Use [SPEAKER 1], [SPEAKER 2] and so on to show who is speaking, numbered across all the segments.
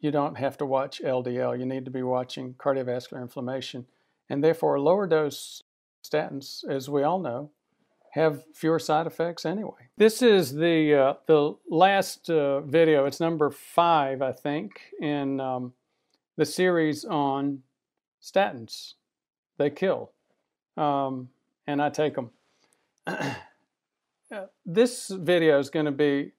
[SPEAKER 1] you don't have to watch LDL. You need to be watching cardiovascular inflammation. And therefore, lower dose statins, as we all know, have fewer side effects anyway. This is the uh, the last uh, video. It's number five, I think, in um, the series on statins. They kill, um, and I take them. this video is going to be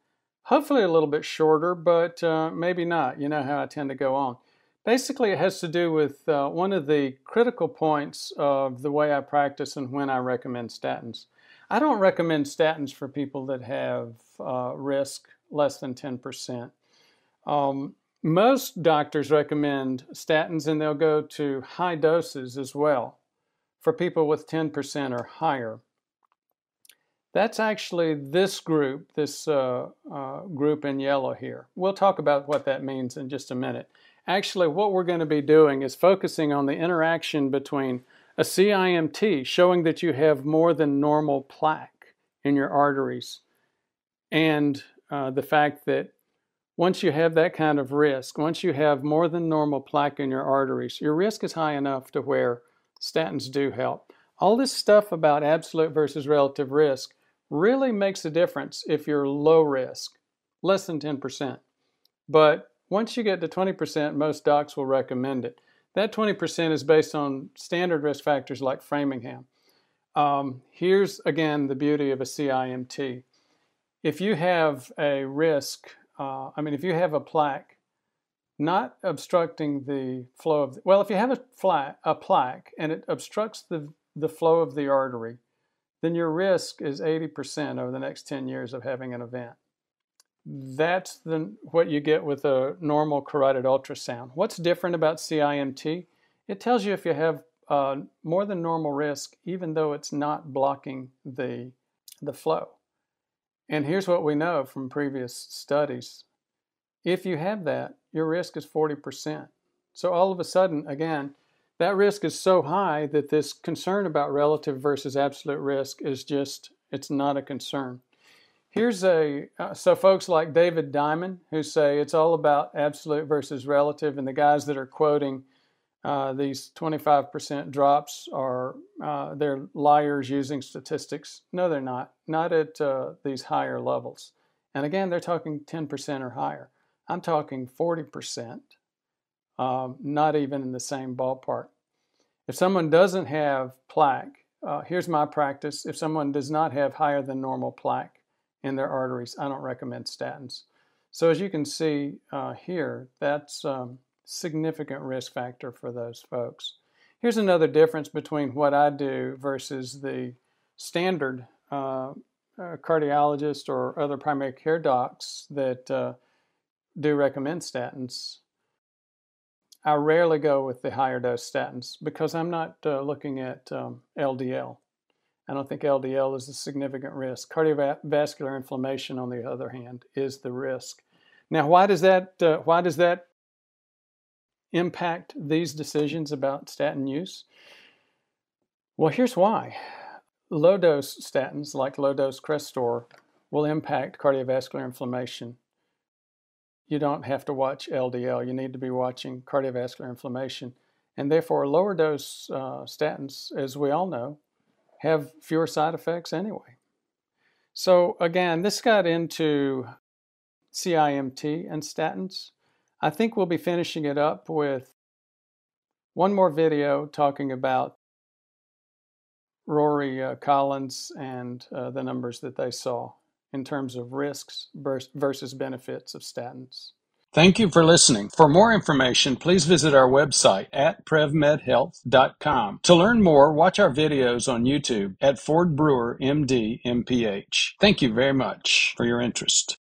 [SPEAKER 1] hopefully a little bit shorter, but uh, maybe not. You know how I tend to go on. Basically, it has to do with uh, one of the critical points of the way I practice and when I recommend statins. I don't recommend statins for people that have uh, risk less than 10%. Um, most doctors recommend statins and they'll go to high doses as well for people with 10% or higher. That's actually this group, this uh, uh, group in yellow here. We'll talk about what that means in just a minute. Actually, what we're going to be doing is focusing on the interaction between a CIMT, showing that you have more than normal plaque in your arteries, and uh, the fact that once you have that kind of risk, once you have more than normal plaque in your arteries, your risk is high enough to where statins do help. All this stuff about absolute versus relative risk really makes a difference if you're low risk, less than 10%. But once you get to 20%, most docs will recommend it. That 20% is based on standard risk factors like Framingham. Um, here's again the beauty of a CIMT. If you have a risk, uh, I mean, if you have a plaque not obstructing the flow of, the, well, if you have a, a plaque and it obstructs the, the flow of the artery, then your risk is 80% over the next 10 years of having an event. That's the, what you get with a normal carotid ultrasound. What's different about CIMT? It tells you if you have uh, more than normal risk, even though it's not blocking the, the flow. And here's what we know from previous studies. If you have that, your risk is 40%. So all of a sudden, again, that risk is so high that this concern about relative versus absolute risk is just, it's not a concern. Here's a, uh, so folks like David Diamond who say it's all about absolute versus relative, and the guys that are quoting uh, these 25% drops are, uh, they're liars using statistics. No, they're not, not at uh, these higher levels. And again, they're talking 10% or higher. I'm talking 40% um, not even in the same ballpark. If someone doesn't have plaque, uh, here's my practice. If someone does not have higher than normal plaque in their arteries, I don't recommend statins. So as you can see uh, here, that's a um, significant risk factor for those folks. Here's another difference between what I do versus the standard uh, uh cardiologist or other primary care docs that uh, do recommend statins. I rarely go with the higher dose statins because I'm not uh, looking at um, LDL. I don't think LDL is a significant risk. Cardiovascular inflammation, on the other hand, is the risk. Now, why does that uh, why does that impact these decisions about statin use? Well, here's why. Low dose statins, like low dose Crestor, will impact cardiovascular inflammation you don't have to watch LDL. You need to be watching cardiovascular inflammation. And therefore, lower dose uh, statins, as we all know, have fewer side effects anyway. So, again, this got into CIMT and statins. I think we'll be finishing it up with one more video talking about Rory uh, Collins and uh, the numbers that they saw in terms of risks versus benefits of statins.
[SPEAKER 2] Thank you for listening. For more information, please visit our website at prevmedhealth.com. To learn more, watch our videos on YouTube at Ford Brewer MD MPH. Thank you very much for your interest.